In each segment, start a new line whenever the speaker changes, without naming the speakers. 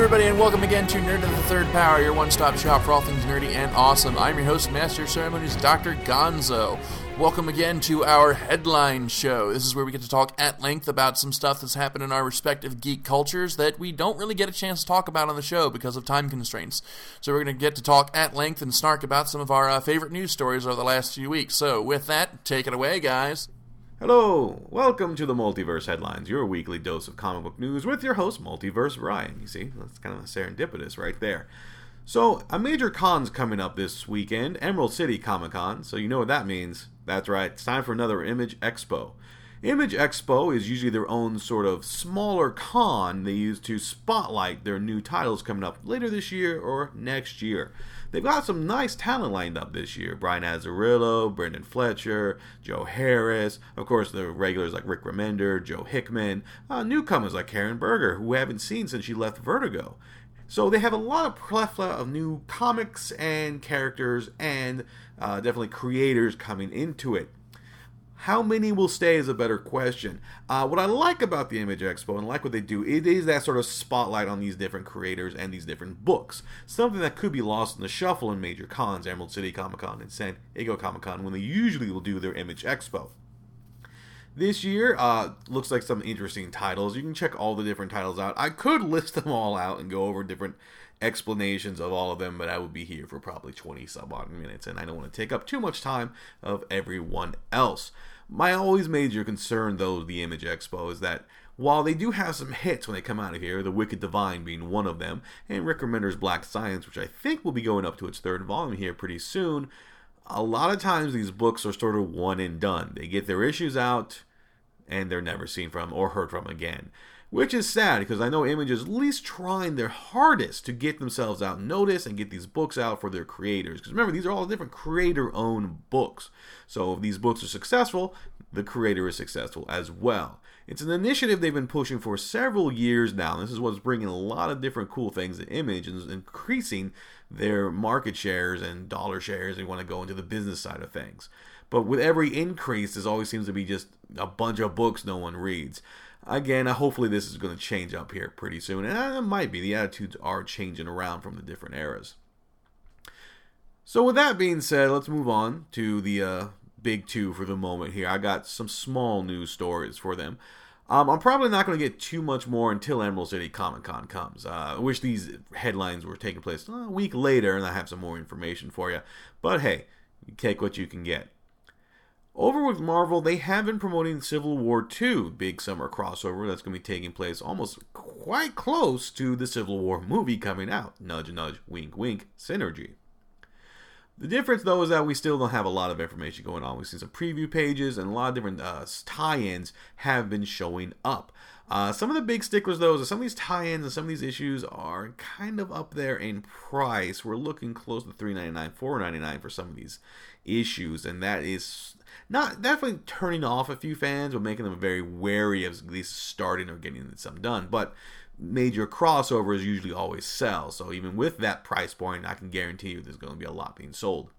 Everybody, and welcome again to Nerd of the Third Power, your one stop shop for all things nerdy and awesome. I'm your host, Master of Ceremonies, Dr. Gonzo. Welcome again to our headline show. This is where we get to talk at length about some stuff that's happened in our respective geek cultures that we don't really get a chance to talk about on the show because of time constraints. So, we're going to get to talk at length and snark about some of our uh, favorite news stories over the last few weeks. So, with that, take it away, guys.
Hello, welcome to the Multiverse Headlines, your weekly dose of comic book news with your host, Multiverse Bryan. You see, that's kind of serendipitous right there. So, a major con's coming up this weekend, Emerald City Comic Con, so you know what that means. That's right, it's time for another Image Expo. Image Expo is usually their own sort of smaller con they use to spotlight their new titles coming up later this year or next year. They've got some nice talent lined up this year. Brian Azzarello, Brendan Fletcher, Joe Harris, of course the regulars like Rick Remender, Jon Hickman, uh, newcomers like Karen Berger, who we haven't seen since she left Vertigo. So they have a lot of plethora of new comics and characters and uh, definitely creators coming into it. How many will stay is a better question. Uh, what I like about the Image Expo and like what they do, it is that sort of spotlight on these different creators and these different books. Something that could be lost in the shuffle in major cons, Emerald City Comic Con and San Diego Comic Con, when they usually will do their Image Expo. This year, uh, looks like some interesting titles. You can check all the different titles out. I could list them all out and go over different explanations of all of them, but I would be here for probably 20 some odd minutes, and I don't want to take up too much time of everyone else. My always major concern, though, the Image Expo is that while they do have some hits when they come out of here, The Wicked Divine being one of them, and Rick Remender's Black Science, which I think will be going up to its third volume here pretty soon, a lot of times these books are sort of one and done. They get their issues out, and they're never seen from or heard from again. Which is sad because I know Image is at least trying their hardest to get themselves out notice and get these books out for their creators. Because remember, these are all different creator owned books. So if these books are successful, the creator is successful as well. It's an initiative they've been pushing for several years now. This is what's bringing a lot of different cool things to Image and increasing their market shares and dollar shares. They want to go into the business side of things. But with every increase, there always seems to be just a bunch of books no one reads. Again, hopefully this is going to change up here pretty soon, and it might be. The attitudes are changing around from the different eras. So, with that being said, let's move on to the uh, big two for the moment here. I got some small news stories for them. Um, I'm probably not going to get too much more until Emerald City Comic Con comes. Uh, I wish these headlines were taking place a week later and I have some more information for you. But hey, you take what you can get. Over with Marvel, they have been promoting Civil War 2, big summer crossover that's going to be taking place almost quite close to the Civil War movie coming out. Nudge, nudge, wink, wink, synergy. The difference, though, is that we still don't have a lot of information going on. We've seen some preview pages, and a lot of different uh, tie ins have been showing up. Uh, some of the big sticklers, though, is some of these tie ins and some of these issues are kind of up there in price. We're looking close to $3.99, $4.99 for some of these issues, and that is not definitely turning off a few fans, but making them very wary of at least starting or getting some done. But major crossovers usually always sell, so even with that price point, I can guarantee you there's going to be a lot being sold.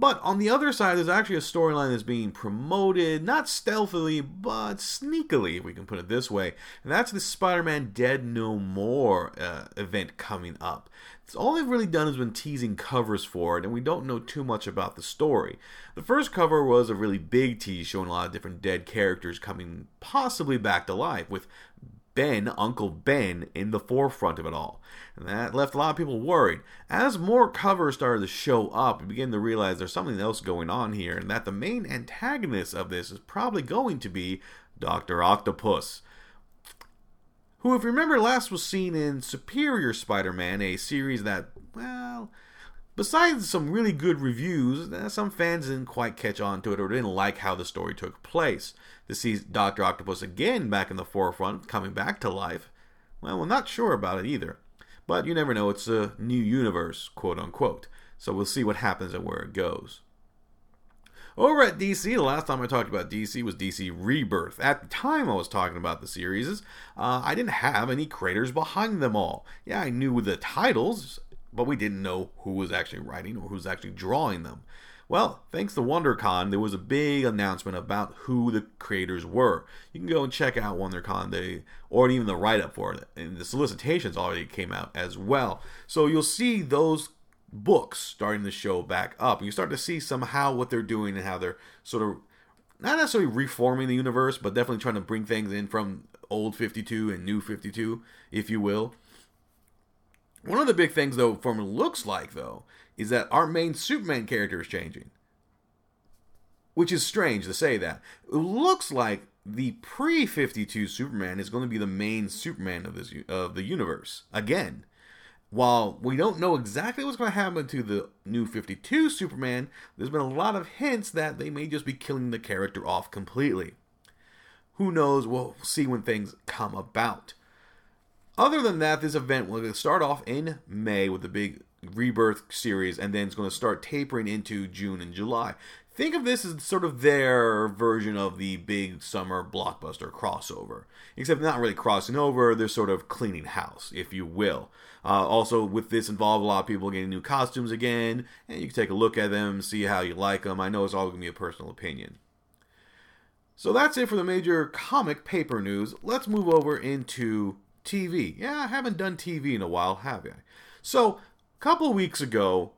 But on the other side, there's actually a storyline that's being promoted, not stealthily, but sneakily, if we can put it this way. And that's the Spider Man Dead No More uh, event coming up. It's all they've really done is been teasing covers for it, and we don't know too much about the story. The first cover was a really big tease showing a lot of different dead characters coming possibly back to life, with Ben, Uncle Ben, in the forefront of it all. And that left a lot of people worried. As more covers started to show up, we began to realize there's something else going on here, and that the main antagonist of this is probably going to be Dr. Octopus. Who, if you remember, last was seen in Superior Spider Man, a series that, well, besides some really good reviews, eh, some fans didn't quite catch on to it or didn't like how the story took place. To see Dr. Octopus again back in the forefront, coming back to life, well, we're not sure about it either. But you never know, it's a new universe, quote unquote. So we'll see what happens and where it goes. Over at DC, the last time I talked about DC was DC Rebirth. At the time I was talking about the series, uh, I didn't have any creators behind them all. Yeah, I knew the titles, but we didn't know who was actually writing or who's actually drawing them. Well, thanks to WonderCon, there was a big announcement about who the creators were. You can go and check out WonderCon, they or even the write up for it, and the solicitations already came out as well. So you'll see those books starting to show back up, and you start to see somehow what they're doing and how they're sort of not necessarily reforming the universe, but definitely trying to bring things in from old 52 and new 52, if you will. One of the big things, though, from looks like, though, is that our main Superman character is changing. Which is strange to say that. It looks like the pre 52 Superman is going to be the main Superman of this of the universe again. While we don't know exactly what's going to happen to the new 52 Superman, there's been a lot of hints that they may just be killing the character off completely. Who knows? We'll see when things come about. Other than that, this event will start off in May with the big rebirth series and then it's going to start tapering into June and July. Think of this as sort of their version of the big summer blockbuster crossover. Except not really crossing over, they're sort of cleaning house, if you will. Uh, also, with this involved, a lot of people getting new costumes again, and you can take a look at them, see how you like them. I know it's all going to be a personal opinion. So that's it for the major comic paper news. Let's move over into TV. Yeah, I haven't done TV in a while, have I? So, a couple weeks ago,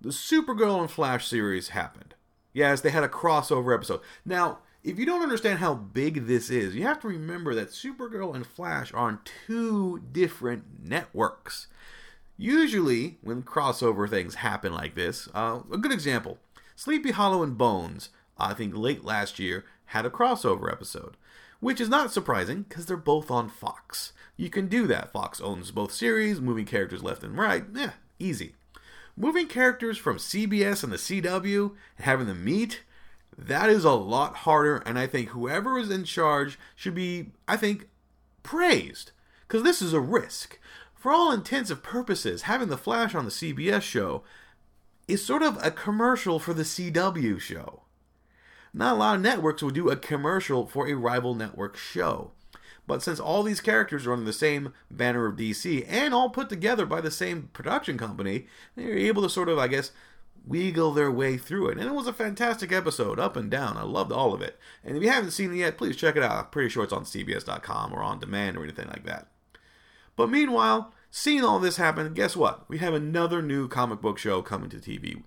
the Supergirl and Flash series happened. Yes, they had a crossover episode. Now, if you don't understand how big this is, you have to remember that Supergirl and Flash are on two different networks. Usually, when crossover things happen like this, uh, a good example Sleepy Hollow and Bones, I think late last year, had a crossover episode, which is not surprising because they're both on Fox. You can do that. Fox owns both series, moving characters left and right. Yeah, Easy. Moving characters from CBS and the CW and having them meet, that is a lot harder, and I think whoever is in charge should be, I think, praised. Because this is a risk. For all intents and purposes, having the Flash on the CBS show is sort of a commercial for the CW show. Not a lot of networks would do a commercial for a rival network show. But since all these characters are under the same banner of DC and all put together by the same production company, they're able to sort of, I guess, wiggle their way through it. And it was a fantastic episode, up and down. I loved all of it. And if you haven't seen it yet, please check it out. I'm pretty sure it's on CBS.com or on demand or anything like that. But meanwhile, seeing all this happen, guess what? We have another new comic book show coming to TV.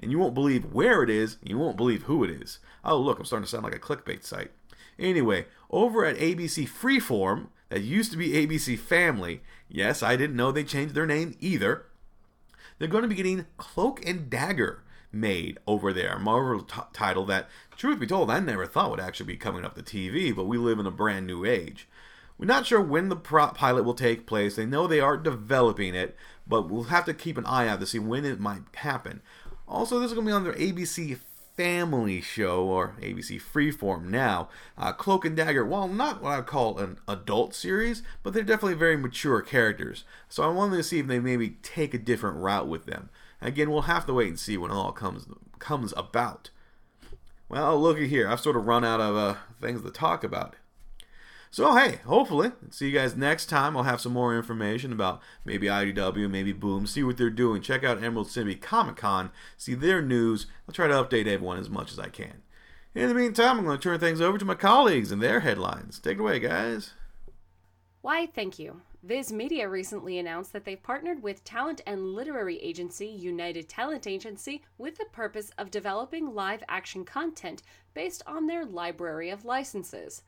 And you won't believe where it is, you won't believe who it is. Oh, look, I'm starting to sound like a clickbait site. Anyway, over at ABC Freeform, that used to be ABC Family, yes, I didn't know they changed their name either. They're going to be getting Cloak and Dagger made over there, a Marvel t- title that, truth be told, I never thought would actually be coming up to TV, but we live in a brand new age. We're not sure when the pilot will take place. They know they are developing it, but we'll have to keep an eye out to see when it might happen. Also, this is going to be on their ABC family show or ABC Freeform now. Uh, Cloak and Dagger, while not what I'd call an adult series, but they're definitely very mature characters. So I wanted to see if they maybe take a different route with them. Again, we'll have to wait and see when it all comes comes about. Well, looky here, I've sort of run out of uh, things to talk about. So oh, hey, hopefully, see you guys next time. I'll have some more information about maybe IDW, maybe Boom, see what they're doing. Check out Emerald City Comic Con, see their news. I'll try to update everyone as much as I can. In the meantime, I'm going to turn things over to my colleagues and their headlines. Take it away, guys.
Why, thank you. Viz Media recently announced that they've partnered with talent and literary agency United Talent Agency with the purpose of developing live action content based on their library of licenses.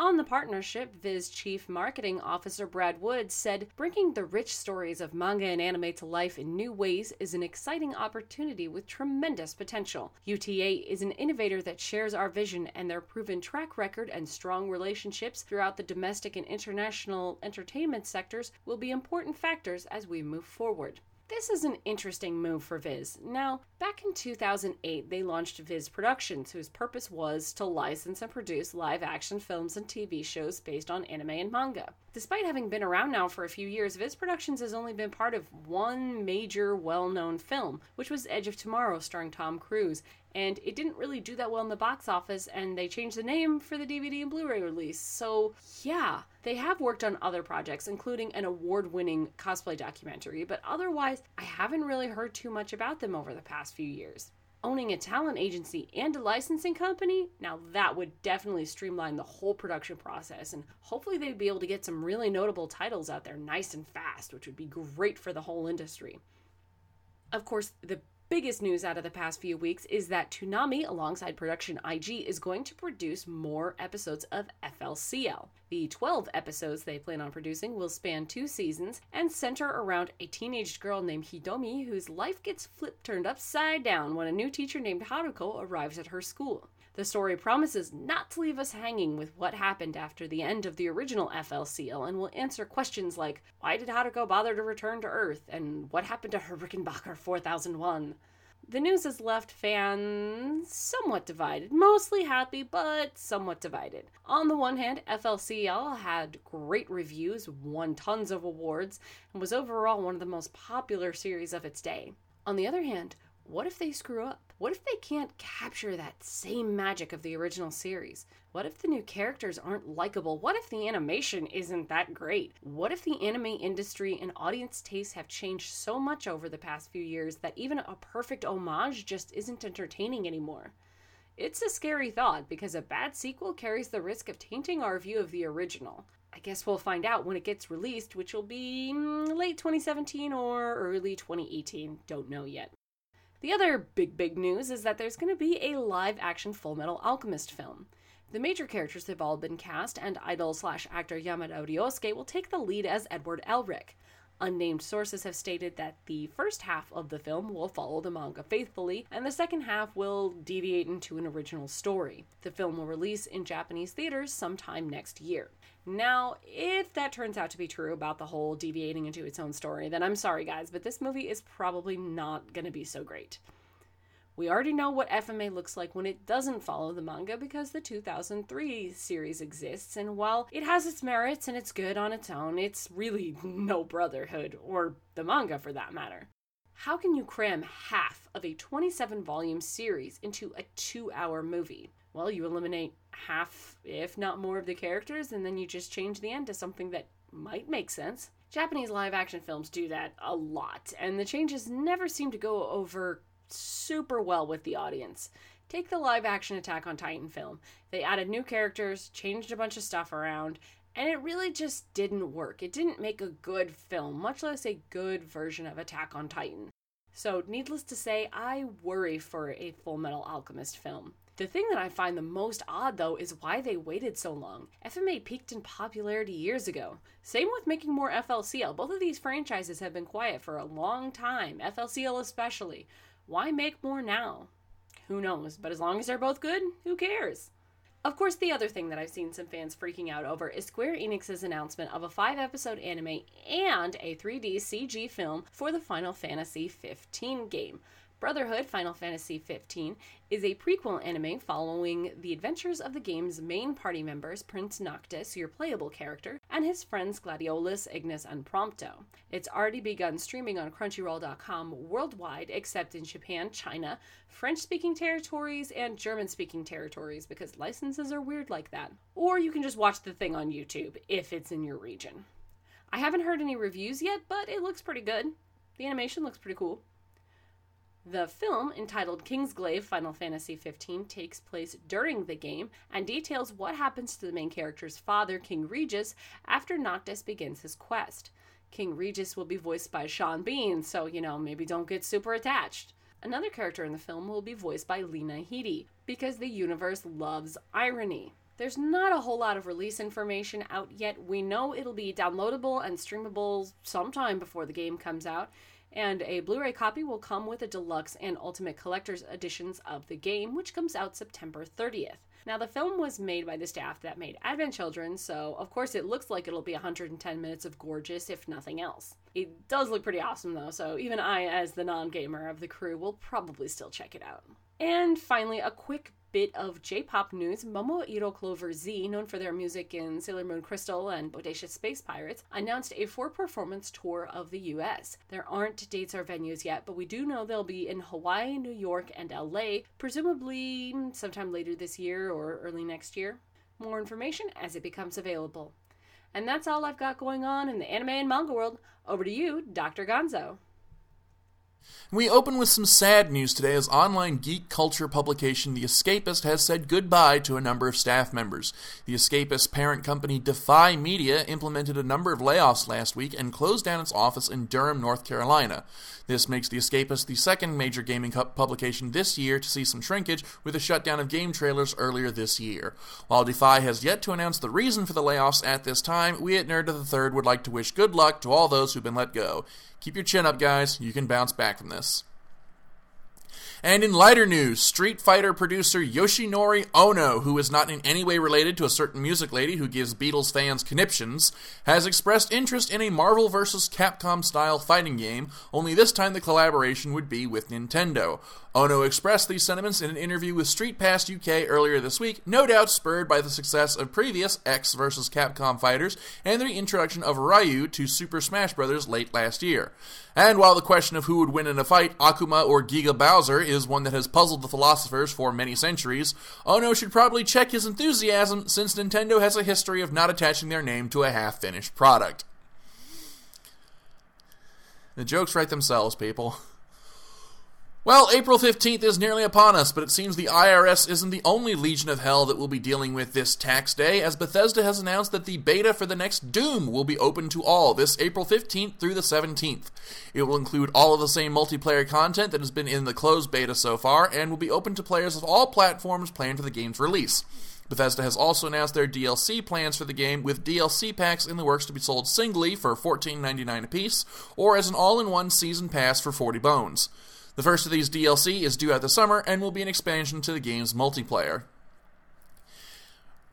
On the partnership, Viz Chief Marketing Officer Brad Woods said, Bringing the rich stories of manga and anime to life in new ways is an exciting opportunity with tremendous potential. UTA is an innovator that shares our vision, and their proven track record and strong relationships throughout the domestic and international entertainment sectors will be important factors as we move forward. This is an interesting move for Viz. Now, back in 2008, they launched Viz Productions, whose purpose was to license and produce live action films and TV shows based on anime and manga. Despite having been around now for a few years, Viz Productions has only been part of one major well known film, which was Edge of Tomorrow starring Tom Cruise, and it didn't really do that well in the box office, and they changed the name for the DVD and Blu ray release. So, yeah, they have worked on other projects, including an award winning cosplay documentary, but otherwise, I haven't really heard too much about them over the past few years. Owning a talent agency and a licensing company, now that would definitely streamline the whole production process, and hopefully they'd be able to get some really notable titles out there nice and fast, which would be great for the whole industry. Of course, the biggest news out of the past few weeks is that Toonami, alongside production IG, is going to produce more episodes of FLCL. The 12 episodes they plan on producing will span two seasons and center around a teenage girl named Hidomi whose life gets flipped turned upside down when a new teacher named Haruko arrives at her school. The story promises not to leave us hanging with what happened after the end of the original FLCL and will answer questions like why did Haruko bother to return to Earth and what happened to her Rickenbacker 4001? The news has left fans somewhat divided, mostly happy, but somewhat divided. On the one hand, FLCL had great reviews, won tons of awards, and was overall one of the most popular series of its day. On the other hand, what if they screw up? What if they can't capture that same magic of the original series? What if the new characters aren't likable? What if the animation isn't that great? What if the anime industry and audience tastes have changed so much over the past few years that even a perfect homage just isn't entertaining anymore? It's a scary thought because a bad sequel carries the risk of tainting our view of the original. I guess we'll find out when it gets released, which will be mm, late 2017 or early 2018. Don't know yet. The other big, big news is that there's going to be a live action Full Metal Alchemist film. The major characters have all been cast, and idol slash actor Yamada Ryosuke will take the lead as Edward Elric. Unnamed sources have stated that the first half of the film will follow the manga faithfully, and the second half will deviate into an original story. The film will release in Japanese theaters sometime next year. Now, if that turns out to be true about the whole deviating into its own story, then I'm sorry, guys, but this movie is probably not going to be so great. We already know what FMA looks like when it doesn't follow the manga because the 2003 series exists, and while it has its merits and it's good on its own, it's really no Brotherhood, or the manga for that matter. How can you cram half of a 27 volume series into a two hour movie? Well, you eliminate half, if not more, of the characters, and then you just change the end to something that might make sense. Japanese live action films do that a lot, and the changes never seem to go over super well with the audience. Take the live action Attack on Titan film. They added new characters, changed a bunch of stuff around, and it really just didn't work. It didn't make a good film, much less a good version of Attack on Titan. So, needless to say, I worry for a Full Metal Alchemist film. The thing that I find the most odd, though, is why they waited so long. FMA peaked in popularity years ago. Same with making more FLCL. Both of these franchises have been quiet for a long time, FLCL especially. Why make more now? Who knows? But as long as they're both good, who cares? Of course, the other thing that I've seen some fans freaking out over is Square Enix's announcement of a five episode anime and a 3D CG film for the Final Fantasy 15 game. Brotherhood Final Fantasy XV is a prequel anime following the adventures of the game's main party members, Prince Noctis, your playable character, and his friends Gladiolus, Ignis, and Prompto. It's already begun streaming on Crunchyroll.com worldwide, except in Japan, China, French speaking territories, and German speaking territories, because licenses are weird like that. Or you can just watch the thing on YouTube if it's in your region. I haven't heard any reviews yet, but it looks pretty good. The animation looks pretty cool. The film, entitled Kingsglaive Final Fantasy XV, takes place during the game and details what happens to the main character's father, King Regis, after Noctis begins his quest. King Regis will be voiced by Sean Bean, so, you know, maybe don't get super attached. Another character in the film will be voiced by Lena Headey, because the universe loves irony. There's not a whole lot of release information out yet. We know it'll be downloadable and streamable sometime before the game comes out, and a Blu ray copy will come with a deluxe and ultimate collector's editions of the game, which comes out September 30th. Now, the film was made by the staff that made Advent Children, so of course it looks like it'll be 110 minutes of gorgeous, if nothing else. It does look pretty awesome though, so even I, as the non gamer of the crew, will probably still check it out. And finally, a quick bit of J-pop news, Momo Iro Clover Z, known for their music in Sailor Moon Crystal and Bodacious Space Pirates, announced a four-performance tour of the U.S. There aren't dates or venues yet, but we do know they'll be in Hawaii, New York, and L.A., presumably sometime later this year or early next year. More information as it becomes available. And that's all I've got going on in the anime and manga world. Over to you, Dr. Gonzo.
We open with some sad news today as online geek culture publication The Escapist has said goodbye to a number of staff members. The Escapist parent company Defy Media implemented a number of layoffs last week and closed down its office in Durham, North Carolina. This makes The Escapist the second major gaming publication this year to see some shrinkage with a shutdown of game trailers earlier this year. While Defy has yet to announce the reason for the layoffs at this time, we at Nerd of the Third would like to wish good luck to all those who've been let go. Keep your chin up, guys. You can bounce back from this. And in lighter news, Street Fighter producer Yoshinori Ono, who is not in any way related to a certain music lady who gives Beatles fans conniptions, has expressed interest in a Marvel vs. Capcom style fighting game, only this time the collaboration would be with Nintendo. Ono expressed these sentiments in an interview with Street Pass UK earlier this week, no doubt spurred by the success of previous X vs. Capcom fighters and the introduction of Ryu to Super Smash Bros. late last year. And while the question of who would win in a fight, Akuma or Giga Bowser, is one that has puzzled the philosophers for many centuries, Ono should probably check his enthusiasm since Nintendo has a history of not attaching their name to a half finished product. The jokes write themselves, people. Well, April 15th is nearly upon us, but it seems the IRS isn't the only Legion of Hell that we'll be dealing with this tax day, as Bethesda has announced that the beta for the next Doom will be open to all this April 15th through the 17th. It will include all of the same multiplayer content that has been in the closed beta so far, and will be open to players of all platforms planned for the game's release. Bethesda has also announced their DLC plans for the game, with DLC packs in the works to be sold singly for $14.99 apiece, or as an all in one season pass for 40 bones. The first of these DLC is due out this summer and will be an expansion to the game's multiplayer.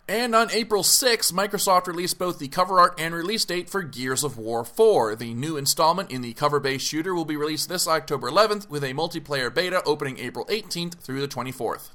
And on April 6, Microsoft released both the cover art and release date for Gears of War 4. The new installment in the cover based shooter will be released this October 11th, with a multiplayer beta opening April 18th through the 24th.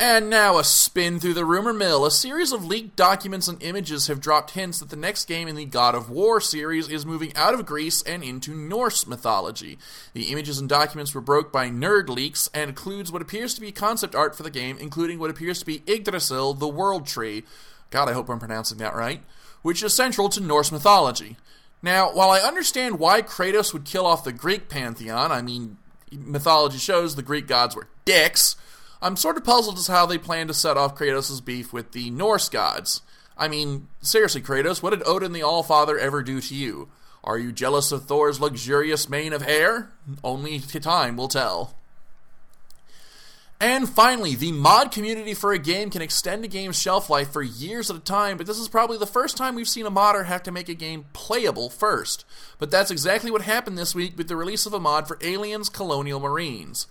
And now a spin through the rumor mill. A series of leaked documents and images have dropped hints that the next game in the God of War series is moving out of Greece and into Norse mythology. The images and documents were broke by Nerd Leaks and includes what appears to be concept art for the game, including what appears to be Yggdrasil, the World Tree. God, I hope I'm pronouncing that right. Which is central to Norse mythology. Now, while I understand why Kratos would kill off the Greek pantheon, I mean, mythology shows the Greek gods were dicks. I'm sort of puzzled as how they plan to set off Kratos' beef with the Norse gods. I mean, seriously, Kratos, what did Odin the Allfather ever do to you? Are you jealous of Thor's luxurious mane of hair? Only time will tell. And finally, the mod community for a game can extend a game's shelf life for years at a time, but this is probably the first time we've seen a modder have to make a game playable first. But that's exactly what happened this week with the release of a mod for Aliens Colonial Marines.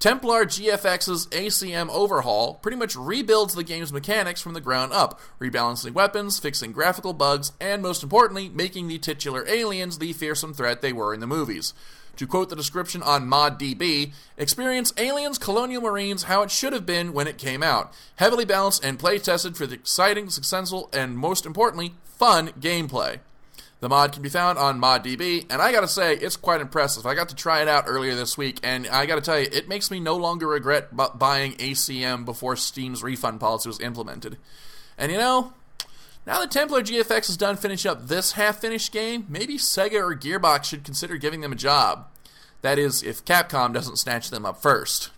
Templar GFX's ACM overhaul pretty much rebuilds the game's mechanics from the ground up, rebalancing weapons, fixing graphical bugs, and most importantly, making the titular aliens the fearsome threat they were in the movies. To quote the description on ModDB, experience Aliens Colonial Marines how it should have been when it came out. Heavily balanced and play tested for the exciting, successful, and most importantly, fun gameplay. The mod can be found on ModDB, and I gotta say, it's quite impressive. I got to try it out earlier this week, and I gotta tell you, it makes me no longer regret bu- buying ACM before Steam's refund policy was implemented. And you know, now that Templar GFX is done finishing up this half finished game, maybe Sega or Gearbox should consider giving them a job. That is, if Capcom doesn't snatch them up first.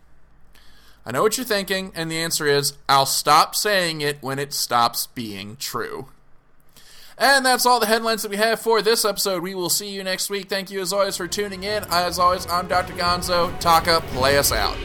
I know what you're thinking, and the answer is I'll stop saying it when it stops being true. And that's all the headlines that we have for this episode. We will see you next week. Thank you as always for tuning in. As always, I'm Dr. Gonzo. Taka, play us out.